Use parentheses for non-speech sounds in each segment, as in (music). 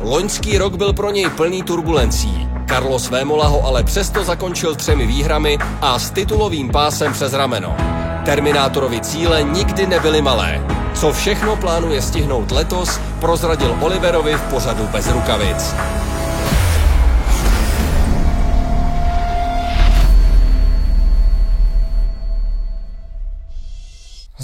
Loňský rok byl pro něj plný turbulencí. Carlos Vémola ho ale přesto zakončil třemi výhrami a s titulovým pásem přes rameno. Terminátorovi cíle nikdy nebyly malé. Co všechno plánuje stihnout letos, prozradil Oliverovi v pořadu bez rukavic.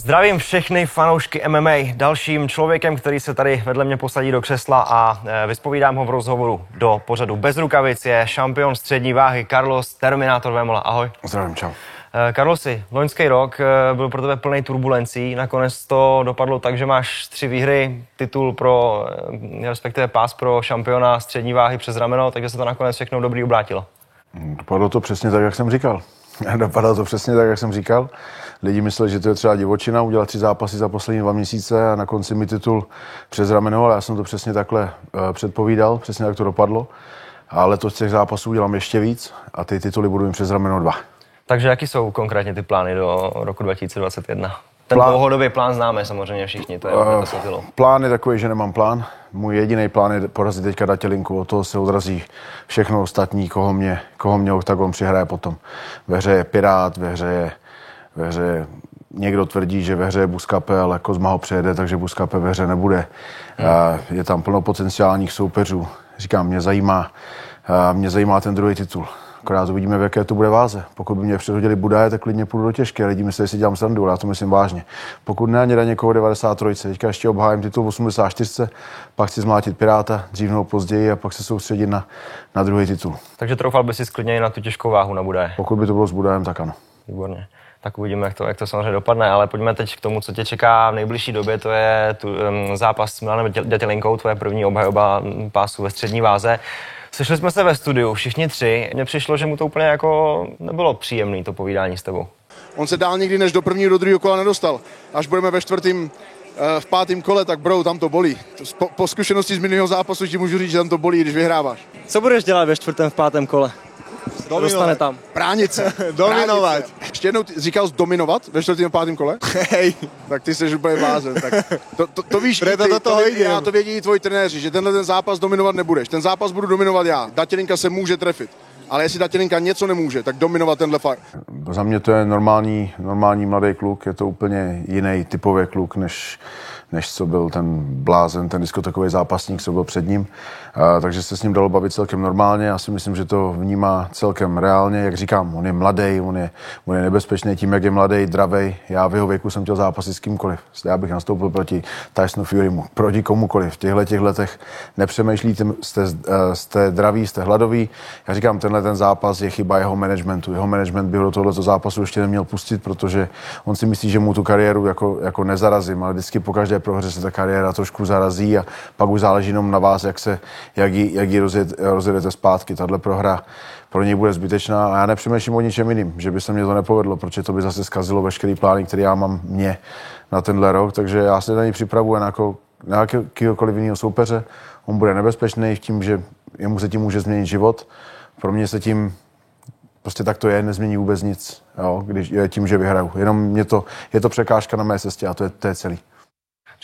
Zdravím všechny fanoušky MMA. Dalším člověkem, který se tady vedle mě posadí do křesla a e, vyspovídám ho v rozhovoru do pořadu bez rukavic je šampion střední váhy Carlos Terminator Vemola. Ahoj. Zdravím, čau. E, Carlosi, loňský rok e, byl pro tebe plný turbulencí. Nakonec to dopadlo tak, že máš tři výhry, titul pro, respektive pás pro šampiona střední váhy přes rameno, takže se to nakonec všechno dobrý obrátilo. Dopadlo to přesně tak, jak jsem říkal. (laughs) Dopadlo to přesně tak, jak jsem říkal. Lidi mysleli, že to je třeba divočina, udělat tři zápasy za poslední dva měsíce a na konci mi titul přes rameno, ale já jsem to přesně takhle uh, předpovídal, přesně tak to dopadlo. A letos těch zápasů udělám ještě víc a ty tituly budu mít přes rameno dva. Takže jaký jsou konkrétně ty plány do roku 2021? Ten plán... dlouhodobý plán známe samozřejmě všichni, to je uh, to Plán je takový, že nemám plán. Můj jediný plán je porazit teďka Datělinku, od toho se odrazí všechno ostatní, koho mě, koho mě on přihraje potom. Ve hře je Pirát, ve hře je ve hře někdo tvrdí, že ve hře je Buskape, ale Kozma ho přejede, takže Buskape ve hře nebude. Hmm. Je tam plno potenciálních soupeřů. Říkám, mě zajímá, mě zajímá ten druhý titul. Akorát uvidíme, v jaké to bude váze. Pokud by mě předhodili Budaje, tak klidně půjdu do těžké. Lidi myslí, že si dělám srandu, ale já to myslím vážně. Pokud ne, ani někoho 93, teďka ještě obhájím titul 84, pak chci zmlátit Piráta, dřív nebo později a pak se soustředit na, na druhý titul. Takže troufal by si sklidně i na tu těžkou váhu na Budaje. Pokud by to bylo s Budajem, tak ano. Výborně tak uvidíme, jak to, jak to samozřejmě dopadne. Ale pojďme teď k tomu, co tě čeká v nejbližší době. To je tu, um, zápas s Milanem Dětělinkou, tvoje první obhajoba pásu ve střední váze. Sešli jsme se ve studiu, všichni tři. Mně přišlo, že mu to úplně jako nebylo příjemné to povídání s tebou. On se dál nikdy než do prvního, do druhého kola nedostal. Až budeme ve čtvrtém, eh, v pátém kole, tak bro, tam to bolí. Po, po zkušenosti z minulého zápasu ti můžu říct, že tam to bolí, když vyhráváš. Co budeš dělat ve čtvrtém, v pátém kole? Dominovat. Dostane tam. Bránit se. (laughs) dominovat. Ještě jednou říkal jsi dominovat ve čtvrtém pátém kole? Hej. Tak ty jsi úplně blázen. Tak to, to, to víš, ty, to, toho to, já to vědí i tvoji trenéři, že tenhle ten zápas dominovat nebudeš. Ten zápas budu dominovat já. Datělinka se může trefit. Ale jestli Datělinka něco nemůže, tak dominovat tenhle fakt. Za mě to je normální, normální mladý kluk, je to úplně jiný typový kluk, než, než co byl ten blázen, ten diskotekový zápasník, co byl před ním takže se s ním dalo bavit celkem normálně. Já si myslím, že to vnímá celkem reálně. Jak říkám, on je mladý, on je, on je nebezpečný tím, jak je mladý, dravej. Já v jeho věku jsem chtěl zápasit s kýmkoliv. Já bych nastoupil proti Tysonu Furymu, proti komukoliv. V těchto těch letech nepřemýšlíte, jste, eh, jste draví, jste hladoví. Já říkám, tenhle ten zápas je chyba jeho managementu. Jeho management by ho do tohoto zápasu ještě neměl pustit, protože on si myslí, že mu tu kariéru jako, jako nezarazím, ale vždycky po každé prohře se ta kariéra trošku zarazí a pak už záleží jenom na vás, jak se, jak ji, jak ji rozjet, rozjedete zpátky. Tahle prohra pro něj bude zbytečná a já nepřemýšlím o ničem jiným, že by se mě to nepovedlo, protože to by zase zkazilo veškerý plány, který já mám mě na tenhle rok, takže já se na něj připravuji na, jako, na jakýkoliv jiného soupeře. On bude nebezpečný v tím, že jemu se tím může změnit život. Pro mě se tím prostě tak to je, nezmění vůbec nic, jo, když, tím, že vyhraju. Jenom mě to, je to překážka na mé cestě a to je, to je celý.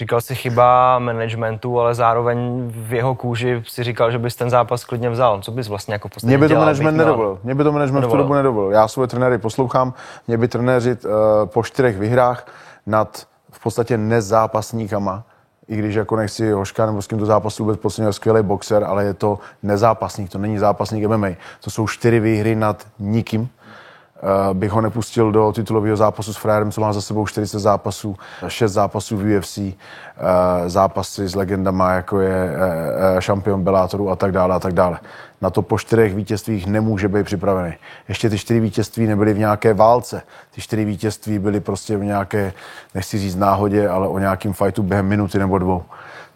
Říkal si chyba managementu, ale zároveň v jeho kůži si říkal, že bys ten zápas klidně vzal. Co bys vlastně jako Mě by to management nedovolil. Mě by to management v tu dobu nedovolil. Já svoje trenéry poslouchám. Mě by trenéři uh, po čtyřech vyhrách nad v podstatě nezápasníkama, i když jako nechci Hoška nebo s kým to zápasu vůbec podceňovat, skvělý boxer, ale je to nezápasník, to není zápasník MMA. To jsou čtyři výhry nad nikým bych ho nepustil do titulového zápasu s Frajerem, co má za sebou 40 zápasů, 6 zápasů v UFC, eh, zápasy s legendama, jako je eh, šampion Bellátoru a tak dále a tak dále. Na to po čtyřech vítězstvích nemůže být připravený. Ještě ty čtyři vítězství nebyly v nějaké válce. Ty čtyři vítězství byly prostě v nějaké, nechci říct náhodě, ale o nějakým fightu během minuty nebo dvou.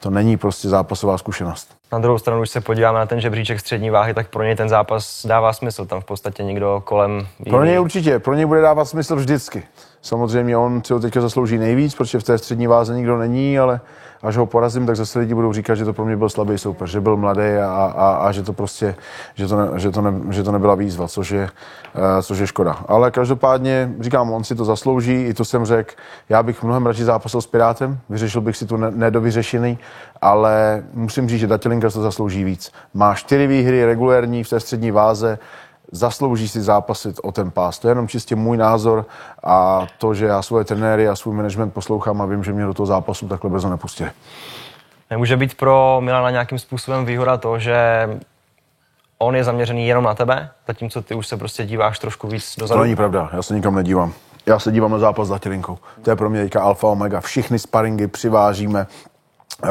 To není prostě zápasová zkušenost. Na druhou stranu, když se podíváme na ten žebříček střední váhy, tak pro něj ten zápas dává smysl. Tam v podstatě nikdo kolem... Pro něj určitě, pro něj bude dávat smysl vždycky. Samozřejmě on si ho teďka zaslouží nejvíc, protože v té střední váze nikdo není, ale až ho porazím, tak zase lidi budou říkat, že to pro mě byl slabý soupeř, že byl mladý a, a, a že to prostě, že to, ne, že, to ne, že to nebyla výzva, což je, uh, což je škoda. Ale každopádně, říkám, on si to zaslouží, i to jsem řekl, já bych mnohem radši zápasil s Pirátem, vyřešil bych si tu ne- nedovyřešený, ale musím říct, že Datelinka to zaslouží víc. Má čtyři výhry regulérní v té střední váze, zaslouží si zápasit o ten pás. To je jenom čistě můj názor a to, že já svoje trenéry a svůj management poslouchám a vím, že mě do toho zápasu takhle brzo nepustili. Nemůže být pro Milana nějakým způsobem výhoda to, že on je zaměřený jenom na tebe, zatímco ty už se prostě díváš trošku víc To dozadu. není pravda, já se nikam nedívám. Já se dívám na zápas s Datilinkou. To je pro mě teďka alfa omega. Všichni sparingy přivážíme,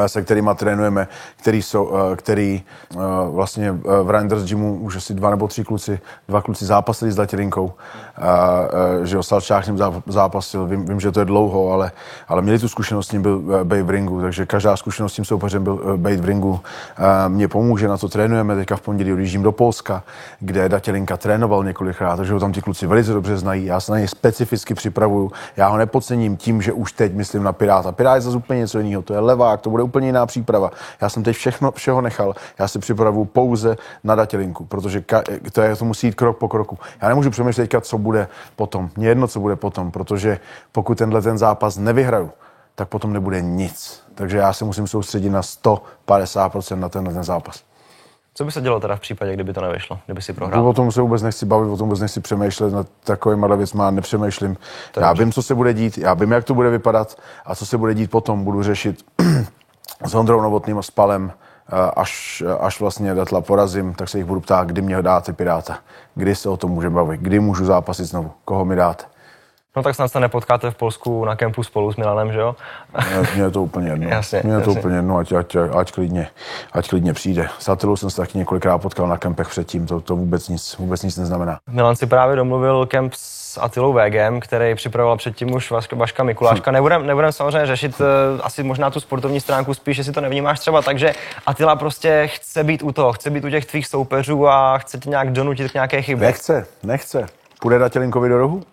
se kterými trénujeme, který, jsou, eh, který eh, vlastně v Reinders Gymu už asi dva nebo tři kluci, dva kluci zápasili s Datilinkou, že jo, Salčák ním záp- zápasil, vím, vím, že to je dlouho, ale, ale měli tu zkušenost s ním byl být v ringu, takže každá zkušenost s tím soupeřem byl eh, být v ringu. Eh, Mě pomůže, na to trénujeme, teďka v pondělí odjíždím do Polska, kde Datilinka trénoval několikrát, takže ho tam ti kluci velice dobře znají, já se na něj specificky připravuju, já ho nepodcením tím, že už teď myslím na Piráta. Pirát je zase úplně něco jiného, to je levák, to bude úplně jiná příprava. Já jsem teď všechno, všeho nechal, já si připravuju pouze na Datilinku, protože ka, to, je, to musí jít krok po kroku. Já nemůžu přemýšlet teďka, co bude potom. Mně jedno, co bude potom, protože pokud tenhle ten zápas nevyhraju, tak potom nebude nic. Takže já se musím soustředit na 150% na tenhle ten zápas. Co by se dělo teda v případě, kdyby to nevyšlo, kdyby si prohrál? O tom se vůbec nechci bavit, o tom vůbec nechci přemýšlet, nad takovýma věcma nepřemýšlím. Já vím, co se bude dít, já vím, jak to bude vypadat a co se bude dít potom, budu řešit s Ondrou Novotným a s Palem, eh, až, až vlastně Datla porazím, tak se jich budu ptát, kdy mě dáte Piráta, kdy se o tom můžeme bavit, kdy můžu zápasit znovu, koho mi dáte. No tak snad se nepotkáte v Polsku na kempu spolu s Milanem, že jo? Mně- je to úplně jedno. (laughs) Jasně, Mně je to jasně. úplně jedno, ať, ať, ať, klidně, ať klidně přijde. S Atilou jsem se taky několikrát potkal na kempech předtím, to, to vůbec, nic, vůbec nic neznamená. Milan si právě domluvil kemp s Atilou Vegem, který připravoval předtím už Vaška, Mikuláška. Nebudem, nebudem samozřejmě řešit uh, asi možná tu sportovní stránku, spíš, že si to nevnímáš třeba tak, že Atila prostě chce být u toho, chce být u těch tvých soupeřů a chce tě nějak donutit k nějaké chybě. Nechce, nechce. Půjde Datelinkovi do rohu?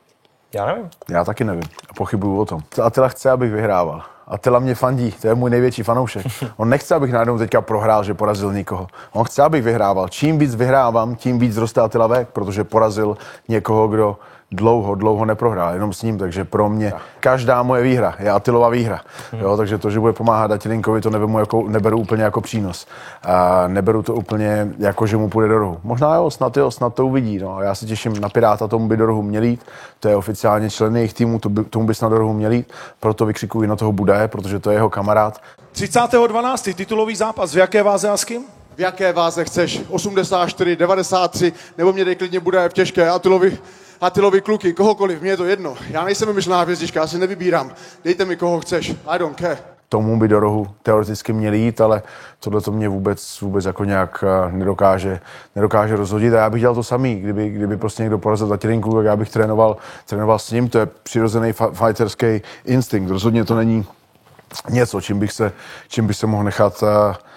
Já nevím. Já taky nevím. Pochybuju o tom. Atila chce, abych vyhrával. Atila mě fandí, to je můj největší fanoušek. On nechce, abych najednou teďka prohrál, že porazil někoho. On chce, abych vyhrával. Čím víc vyhrávám, tím víc roste Atila vek, protože porazil někoho, kdo dlouho, dlouho neprohrál, jenom s ním, takže pro mě každá moje výhra je Atilova výhra. Jo, takže to, že bude pomáhat Atilinkovi, to neberu, jako, neberu úplně jako přínos. A neberu to úplně jako, že mu půjde do rohu. Možná jo, snad jo, snad to uvidí. No. Já se těším na Piráta, tomu by do rohu měl jít. To je oficiálně člen jejich týmu, to by, tomu by snad do rohu měl jít. Proto vykřikuji na toho Budaje, protože to je jeho kamarád. 30.12. titulový zápas. V jaké váze a s kým? V jaké váze chceš? 84, 93, nebo mě dej klidně bude v těžké. Atilovi, Atilovi kluky, kohokoliv, mně je to jedno. Já nejsem vymyšlená hvězdička, já si nevybírám. Dejte mi koho chceš. I don't care. Tomu by do rohu teoreticky měl jít, ale tohle to mě vůbec, vůbec jako nějak eh, nedokáže, nedokáže rozhodit. A já bych dělal to samý, kdyby, kdyby prostě někdo porazil Zatilinku, tak já bych trénoval, trénoval s ním. To je přirozený fighterský instinkt. Rozhodně to není něco, čím bych se, čím bych se mohl nechat, eh,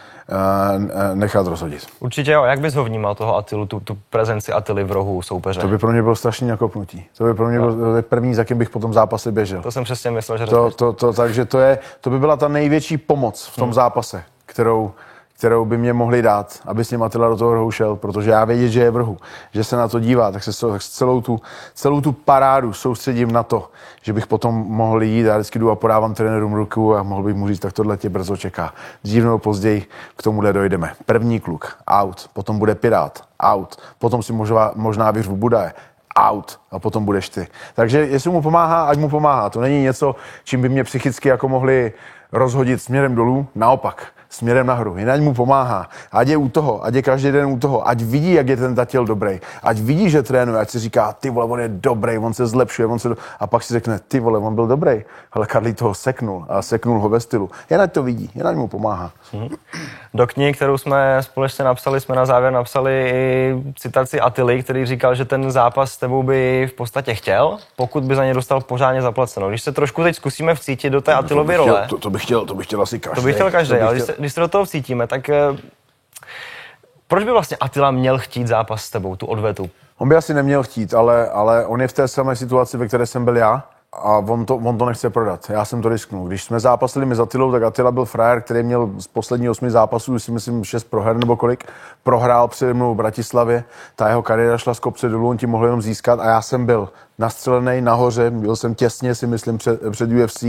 nechat rozhodit. Určitě jo. Jak bys ho vnímal, toho Atilu, tu, tu prezenci Atily v rohu soupeře? To by pro mě bylo strašně nakopnutí. To by pro mě bylo to je první, za kým bych po tom zápase běžel. To jsem přesně myslel, že To, to, to, takže to, je, to by byla ta největší pomoc v tom Hmm. zápase, kterou, kterou by mě mohli dát, aby s ním Attila do toho rohu šel, protože já vědět, že je v rohu, že se na to dívá, tak se tak celou tu, celou tu parádu soustředím na to, že bych potom mohl jít, já vždycky jdu a podávám trenérům ruku a mohl bych mu říct, tak tohle tě brzo čeká. Dřív nebo později k tomuhle dojdeme. První kluk, out, potom bude Pirát, out, potom si možná, možná vyřvu Budaje, out a potom budeš ty. Takže jestli mu pomáhá, ať mu pomáhá. To není něco, čím by mě psychicky jako mohli rozhodit směrem dolů, naopak, směrem nahoru. Jinak mu pomáhá. Ať je u toho, ať je každý den u toho, ať vidí, jak je ten tatěl dobrý, ať vidí, že trénuje, ať si říká, ty vole, on je dobrý, on se zlepšuje, on se do... a pak si řekne, ty vole, on byl dobrý, ale Karlí toho seknul a seknul ho ve stylu. Jen ať to vidí, jen ať mu pomáhá. Do knihy, kterou jsme společně napsali, jsme na závěr napsali i citaci Atily, který říkal, že ten zápas s tebou by v podstatě chtěl, pokud by za ně dostal pořádně zaplaceno. Když se trošku teď zkusíme vcítit do té Atilovy bych role, to, to, bych chtěl, to bych chtěl asi každý. to by chtěl každý, bych ale když chtěl- když se do toho vcítíme, tak eh, proč by vlastně Atila měl chtít zápas s tebou, tu odvetu? On by asi neměl chtít, ale, ale on je v té samé situaci, ve které jsem byl já. A on to, on to nechce prodat. Já jsem to risknul. Když jsme zápasili my za Attilou, tak Attila byl frajer, který měl z posledních osmi zápasů, si myslím, šest proher nebo kolik, prohrál přede mnou v Bratislavě, ta jeho kariéra šla z kopce dolů, on ti mohl jenom získat a já jsem byl nastřelený nahoře, byl jsem těsně, si myslím, před, před UFC,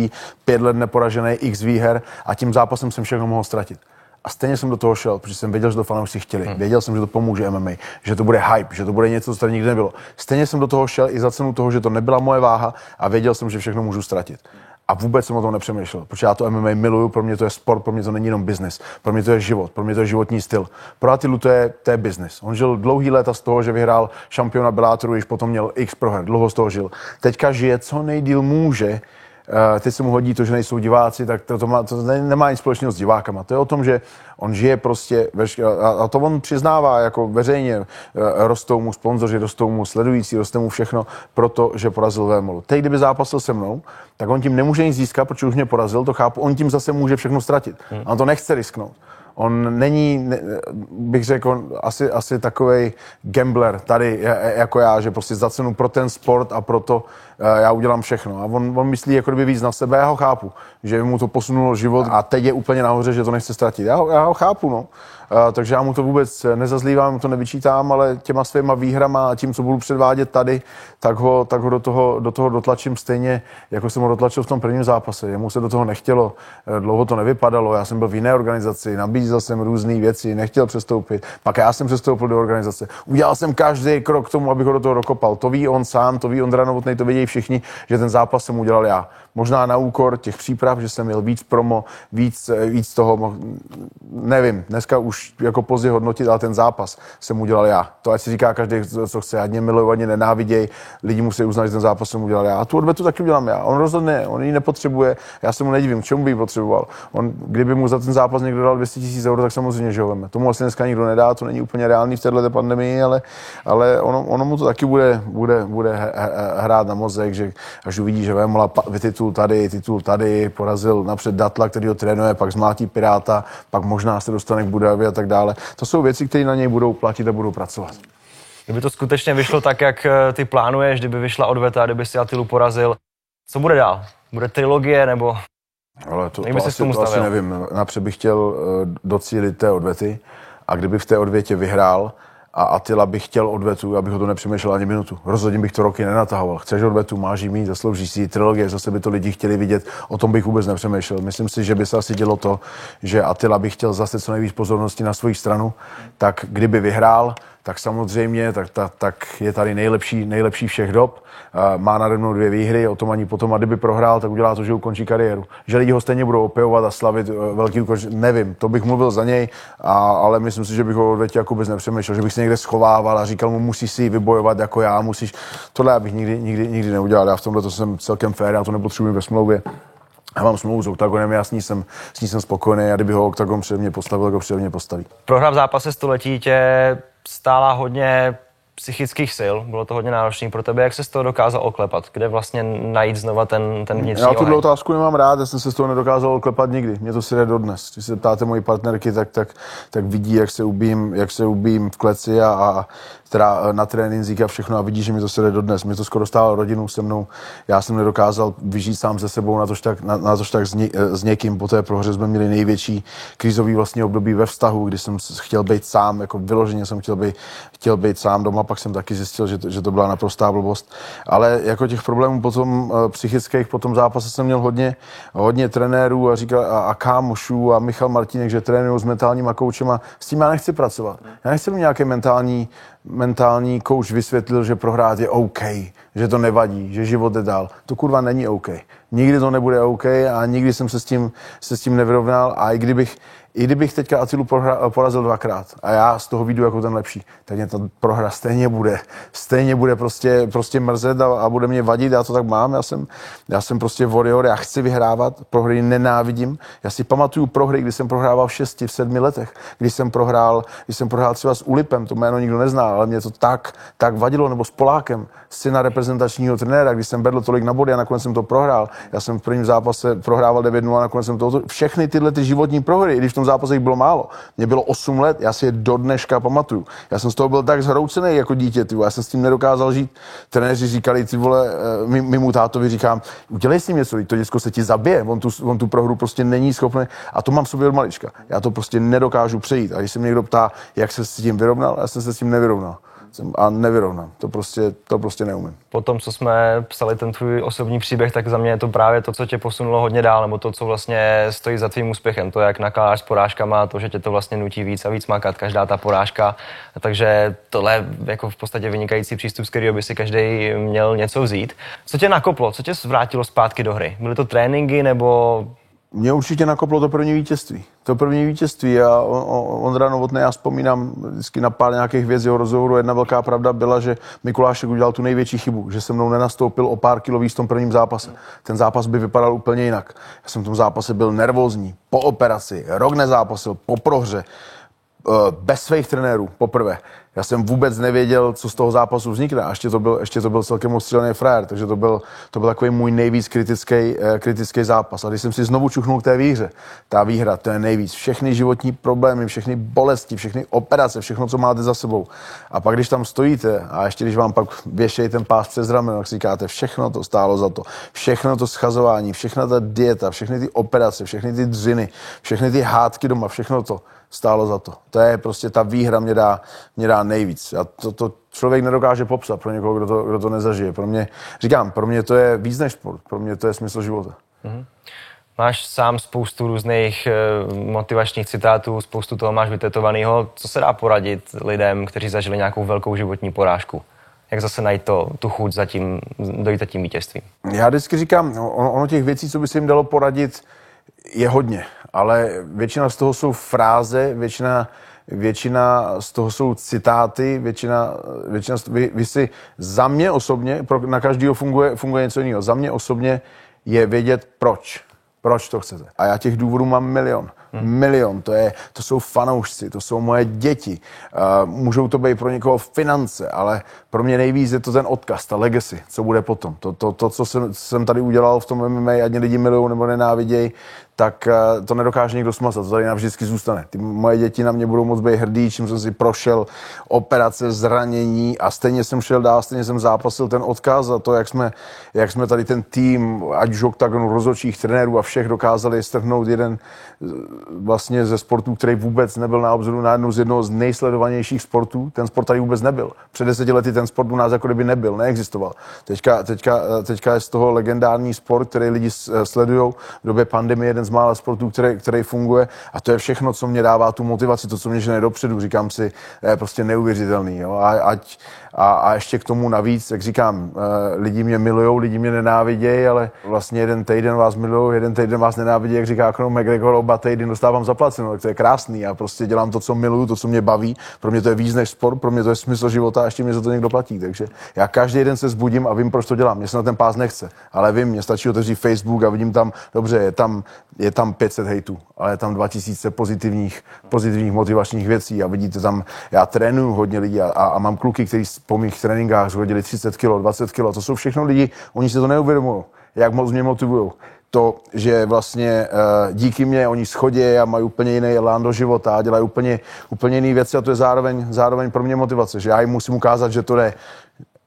pět let neporažený, x výher a tím zápasem jsem všechno mohl ztratit. A stejně jsem do toho šel, protože jsem věděl, že to fanoušci chtěli. Hmm. Věděl jsem, že to pomůže MMA, že to bude hype, že to bude něco, co tady nikdy nebylo. Stejně jsem do toho šel i za cenu toho, že to nebyla moje váha a věděl jsem, že všechno můžu ztratit. A vůbec jsem o tom nepřemýšlel, protože já to MMA miluju, pro mě to je sport, pro mě to není jenom business, pro mě to je život, pro mě to je životní styl. Pro Atilu to je, to je business. On žil dlouhý léta z toho, že vyhrál šampiona Bellátoru, když potom měl x proher, dlouho z toho žil. Teďka žije co nejdíl může, teď se mu hodí to, že nejsou diváci, tak to, to, má, to nemá nic společného s divákama. To je o tom, že on žije prostě, a, a to on přiznává jako veřejně, uh, rostou mu sponzoři, rostou mu sledující, rostou mu všechno, protože porazil Vémolu. Teď, kdyby zápasil se mnou, tak on tím nemůže nic získat, protože už mě porazil, to chápu, on tím zase může všechno ztratit. Hmm. A on to nechce risknout. On není, ne, bych řekl, asi, asi takový gambler tady jako já, že prostě za cenu pro ten sport a pro to eh, já udělám všechno. A on, on myslí jako kdyby víc na sebe, já ho chápu, že mu to posunulo život a teď je úplně nahoře, že to nechce ztratit. Já ho, já ho chápu, no. Uh, takže já mu to vůbec nezazlívám, mu to nevyčítám, ale těma svýma výhrama a tím, co budu předvádět tady, tak ho, tak ho do, toho, do toho dotlačím stejně, jako jsem ho dotlačil v tom prvním zápase. Jemu se do toho nechtělo, eh, dlouho to nevypadalo, já jsem byl v jiné organizaci, nabízel jsem různé věci, nechtěl přestoupit, pak já jsem přestoupil do organizace. Udělal jsem každý krok k tomu, abych ho do toho dokopal. To ví on sám, to ví Ondra Novotnej, to vědějí všichni, že ten zápas jsem udělal já. Možná na úkor těch příprav, že jsem měl víc promo, víc, eh, víc toho, nevím, dneska už jako pozdě hodnotit, ale ten zápas jsem udělal já. To ať si říká každý, co chce, ať mě milují, mě nenáviděj, lidi musí uznat, že ten zápas jsem udělal já. A tu odvetu taky udělám já. On rozhodne, on ji nepotřebuje, já se mu nedivím, k čemu by ji potřeboval. On, kdyby mu za ten zápas někdo dal 200 000 euro, tak samozřejmě, že ho Tomu asi dneska nikdo nedá, to není úplně reálný v této pandemii, ale, ale ono, ono, mu to taky bude, bude, bude hrát na mozek, že až uvidí, že Vémola titul tady, titul tady, porazil napřed Datla, který ho trénuje, pak zmlátí Piráta, pak možná se dostane k Budavě a tak dále. To jsou věci, které na něj budou platit a budou pracovat. Kdyby to skutečně vyšlo tak, jak eh, ty plánuješ, kdyby vyšla odveta, kdyby si Atilu porazil, co bude dál? Bude trilogie nebo ale to, to, asi, to asi nevím. Napřed bych chtěl uh, docílit té odvety a kdyby v té odvětě vyhrál, a Atila bych chtěl odvetu, abych ho to nepřemýšlel ani minutu. Rozhodně bych to roky nenatahoval. Chceš odvetu, máš jí mít, zasloužíš si trilogie, zase by to lidi chtěli vidět, o tom bych vůbec nepřemýšlel. Myslím si, že by se asi dělo to, že Atila bych chtěl zase co nejvíc pozornosti na svou stranu, tak kdyby vyhrál, tak samozřejmě tak, tak, tak je tady nejlepší, nejlepší všech dob. Má nade mnou dvě výhry, o tom ani potom, a kdyby prohrál, tak udělá to, že ukončí kariéru. Že lidi ho stejně budou opěvovat a slavit e, velký úkol, nevím, to bych mluvil za něj, a, ale myslím si, že bych ho odvětě jako vůbec nepřemýšlel, že bych se někde schovával a říkal mu, musíš si vybojovat jako já, musíš. Tohle já bych nikdy, nikdy, nikdy neudělal. Já v tomhle to jsem celkem fér, já to nepotřebuji ve smlouvě. Já mám smlouvu s OKTAGONem, já s ní jsem, s ní jsem spokojený a kdyby ho OKTAGON před mě postavil, tak ho před mě postaví. Prohra v zápase století tě stála hodně psychických sil, bylo to hodně náročné pro tebe. Jak se z toho dokázal oklepat? Kde vlastně najít znova ten, ten vnitřní Já tuhle otázku nemám rád, já jsem se z toho nedokázal oklepat nikdy. Mě to si jde dodnes. Když se ptáte mojí partnerky, tak, tak, tak vidí, jak se ubím, jak se ubím v kleci a, a teda na trénincích a všechno a vidí, že mi to se jde dodnes. Mě to skoro stálo rodinu se mnou. Já jsem nedokázal vyžít sám se sebou, na tož tak, na, na tož tak s, ně, s, někým. Po té prohře jsme měli největší krizový vlastně období ve vztahu, kdy jsem chtěl být sám, jako vyloženě jsem chtěl být, chtěl být sám doma, pak jsem taky zjistil, že to, že to byla naprostá blbost. Ale jako těch problémů potom uh, psychických, po tom zápase jsem měl hodně, hodně trenérů a říkal a, a kámošů a Michal Martinek, že trénují s mentálníma koučema. S tím já nechci pracovat. Já nechci mít nějaké mentální mentální kouč vysvětlil, že prohrát je OK, že to nevadí, že život jde dál. To kurva není OK. Nikdy to nebude OK a nikdy jsem se s tím, se s tím nevyrovnal a i kdybych, i kdybych teďka Atilu porazil dvakrát a já z toho vyjdu jako ten lepší, tak mě ta prohra stejně bude. Stejně bude prostě, prostě mrzet a, a, bude mě vadit, já to tak mám. Já jsem, já jsem prostě warrior, já chci vyhrávat, prohry nenávidím. Já si pamatuju prohry, kdy jsem prohrával v šesti, v sedmi letech, když jsem prohrál, když jsem prohrál třeba s Ulipem, to jméno nikdo nezná, ale mě to tak, tak vadilo, nebo s Polákem, syna reprezentačního trenéra, když jsem vedl tolik na body a nakonec jsem to prohrál. Já jsem v prvním zápase prohrával 9-0 a nakonec jsem to, všechny tyhle ty životní prohry, i když v tom zápase jich bylo málo. Mě bylo 8 let, já si je do dneška pamatuju. Já jsem z toho byl tak zhroucený jako dítě, ty já jsem s tím nedokázal žít. Trenéři říkali, ty vole, eh, mu tátovi říkám, udělej s ním něco, to děcko se ti zabije, on tu, on tu prohru prostě není schopný. A to mám v sobě od malička. Já to prostě nedokážu přejít. A když se mě někdo ptá, jak se s tím vyrovnal, já jsem se s tím nevyrovnal a nevyrovnám. To prostě, to prostě neumím. Po tom, co jsme psali ten tvůj osobní příběh, tak za mě je to právě to, co tě posunulo hodně dál, nebo to, co vlastně stojí za tvým úspěchem. To, jak nakládáš s porážkama, to, že tě to vlastně nutí víc a víc makat, každá ta porážka. Takže tohle je jako v podstatě vynikající přístup, z kterého by si každý měl něco vzít. Co tě nakoplo, co tě vrátilo zpátky do hry? Byly to tréninky nebo mě určitě nakoplo to první vítězství. To první vítězství a Ondra Novotný, já vzpomínám vždycky na pár nějakých věcí o rozhovoru. Jedna velká pravda byla, že Mikulášek udělal tu největší chybu, že se mnou nenastoupil o pár kilo v tom prvním zápase. Ten zápas by vypadal úplně jinak. Já jsem v tom zápase byl nervózní, po operaci, rok nezápasil, po prohře, eh, bez svých trenérů poprvé já jsem vůbec nevěděl, co z toho zápasu vznikne. A ještě to byl, ještě to byl celkem ostřelený frajer, takže to byl, to byl takový můj nejvíc kritický, eh, kritický zápas. A když jsem si znovu čuchnul k té výhře, ta výhra, to je nejvíc. Všechny životní problémy, všechny bolesti, všechny operace, všechno, co máte za sebou. A pak, když tam stojíte a ještě když vám pak věšejí ten pás přes rameno, tak si říkáte, všechno to stálo za to. Všechno to schazování, všechna ta dieta, všechny ty operace, všechny ty dřiny, všechny ty hádky doma, všechno to stálo za to. To je prostě ta výhra mě dá, mě dá nejvíc. A to, to člověk nedokáže popsat pro někoho, kdo to, kdo to nezažije. Pro mě, říkám, pro mě to je víc než sport. Pro mě to je smysl života. Mm-hmm. Máš sám spoustu různých e, motivačních citátů, spoustu toho máš vytetovaného. Co se dá poradit lidem, kteří zažili nějakou velkou životní porážku? Jak zase najít to, tu chuť zatím, dojít za tím vítězstvím? Já vždycky říkám, ono, ono těch věcí, co by se jim dalo poradit, je hodně ale většina z toho jsou fráze, většina, většina z toho jsou citáty, většina, většina vy, vy si za mě osobně, pro, na každého funguje, funguje něco jiného, za mě osobně je vědět proč. Proč to chcete? A já těch důvodů mám milion. Hmm. Milion, to, je, to jsou fanoušci, to jsou moje děti. Uh, můžou to být pro někoho finance, ale pro mě nejvíc je to ten odkaz, ta legacy, co bude potom. To, to, to co jsem, jsem tady udělal v tom MMA, ať mě lidi milují nebo nenávidějí, tak uh, to nedokáže nikdo smazat, to tady navždycky zůstane. Ty moje děti na mě budou moc být hrdý, čím jsem si prošel operace, zranění a stejně jsem šel dál, stejně jsem zápasil ten odkaz a to, jak jsme, jak jsme tady ten tým, ať už oktagonu, rozhodčích trenérů a všech dokázali strhnout jeden vlastně ze sportů, který vůbec nebyl na obzoru na jednu z jednoho z nejsledovanějších sportů. Ten sport tady vůbec nebyl. Před deseti lety ten sport u nás jako kdyby nebyl, neexistoval. Teďka, teďka, teďka je z toho legendární sport, který lidi sledují v době pandemie, jeden z mála sportů, který, který funguje. A to je všechno, co mě dává tu motivaci, to, co mě žene dopředu. Říkám si, je prostě neuvěřitelný. Jo? A, ať, a, a ještě k tomu navíc, jak říkám, eh, lidi mě milují, lidi mě nenávidějí, ale vlastně jeden týden vás milují, jeden týden vás nenávidí, jak říká Conor McGregor, oba týden dostávám zaplaceno, tak to je krásný. Já prostě dělám to, co miluju, to, co mě baví. Pro mě to je víc než sport, pro mě to je smysl života a ještě mě za to někdo platí. Takže já každý den se zbudím a vím, proč to dělám. Mě se na ten pás nechce, ale vím, mě stačí otevřít Facebook a vidím tam, dobře, je tam, je tam 500 hejtů, ale je tam 2000 pozitivních, pozitivních motivačních věcí a vidíte tam, já trénuju hodně lidí a, a, mám kluky, kteří po mých tréninkách zhodili 30 kg, 20 kg. To jsou všechno lidi, oni se to neuvědomují, jak moc mě motivují to, že vlastně uh, díky mě oni schodě a mají úplně jiný elán do života a dělají úplně, úplně jiné věci a to je zároveň, zároveň pro mě motivace, že já jim musím ukázat, že to jde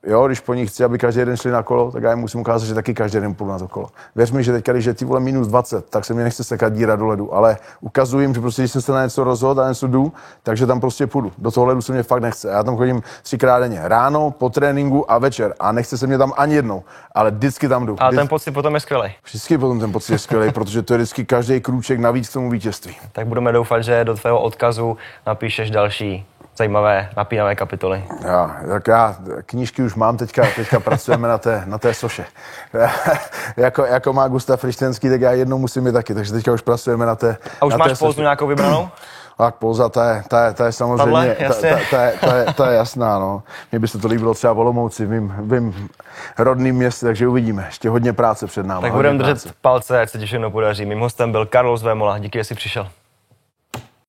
Jo, když po nich chci, aby každý den šli na kolo, tak já jim musím ukázat, že taky každý den půjdu na to kolo. Věř mi, že teďka, když je ty vole minus 20, tak se mi nechce sekat díra do ledu, ale ukazuji jim, že prostě, když jsem se na něco rozhodl a něco jdu, takže tam prostě půjdu. Do toho ledu se mě fakt nechce. Já tam chodím třikrát denně. Ráno, po tréninku a večer. A nechce se mě tam ani jednou, ale vždycky tam jdu. A ten pocit potom je skvělý. Vždycky potom ten pocit je skvělý, protože to je vždycky každý krůček navíc k tomu vítězství. Tak budeme doufat, že do tvého odkazu napíšeš další zajímavé, napínavé kapitoly. Já, tak já knížky už mám, teďka, teďka pracujeme na té, na té soše. (laughs) jako, jako má Gustav Frištenský, tak já jednou musím je taky, takže teďka už pracujeme na té A už na máš pouzu nějakou vybranou? (clears throat) Tak pouza, ta je, ta je, ta je samozřejmě, ta, ta, ta, je, ta, je, ta je jasná, no. Mně by se to líbilo třeba v Olomouci, v mým, v mým rodným městě, takže uvidíme. Ještě hodně práce před námi. Tak budeme držet palce, ať se ti všechno podaří. Mým hostem byl Carlos Vémola, díky, že jsi přišel.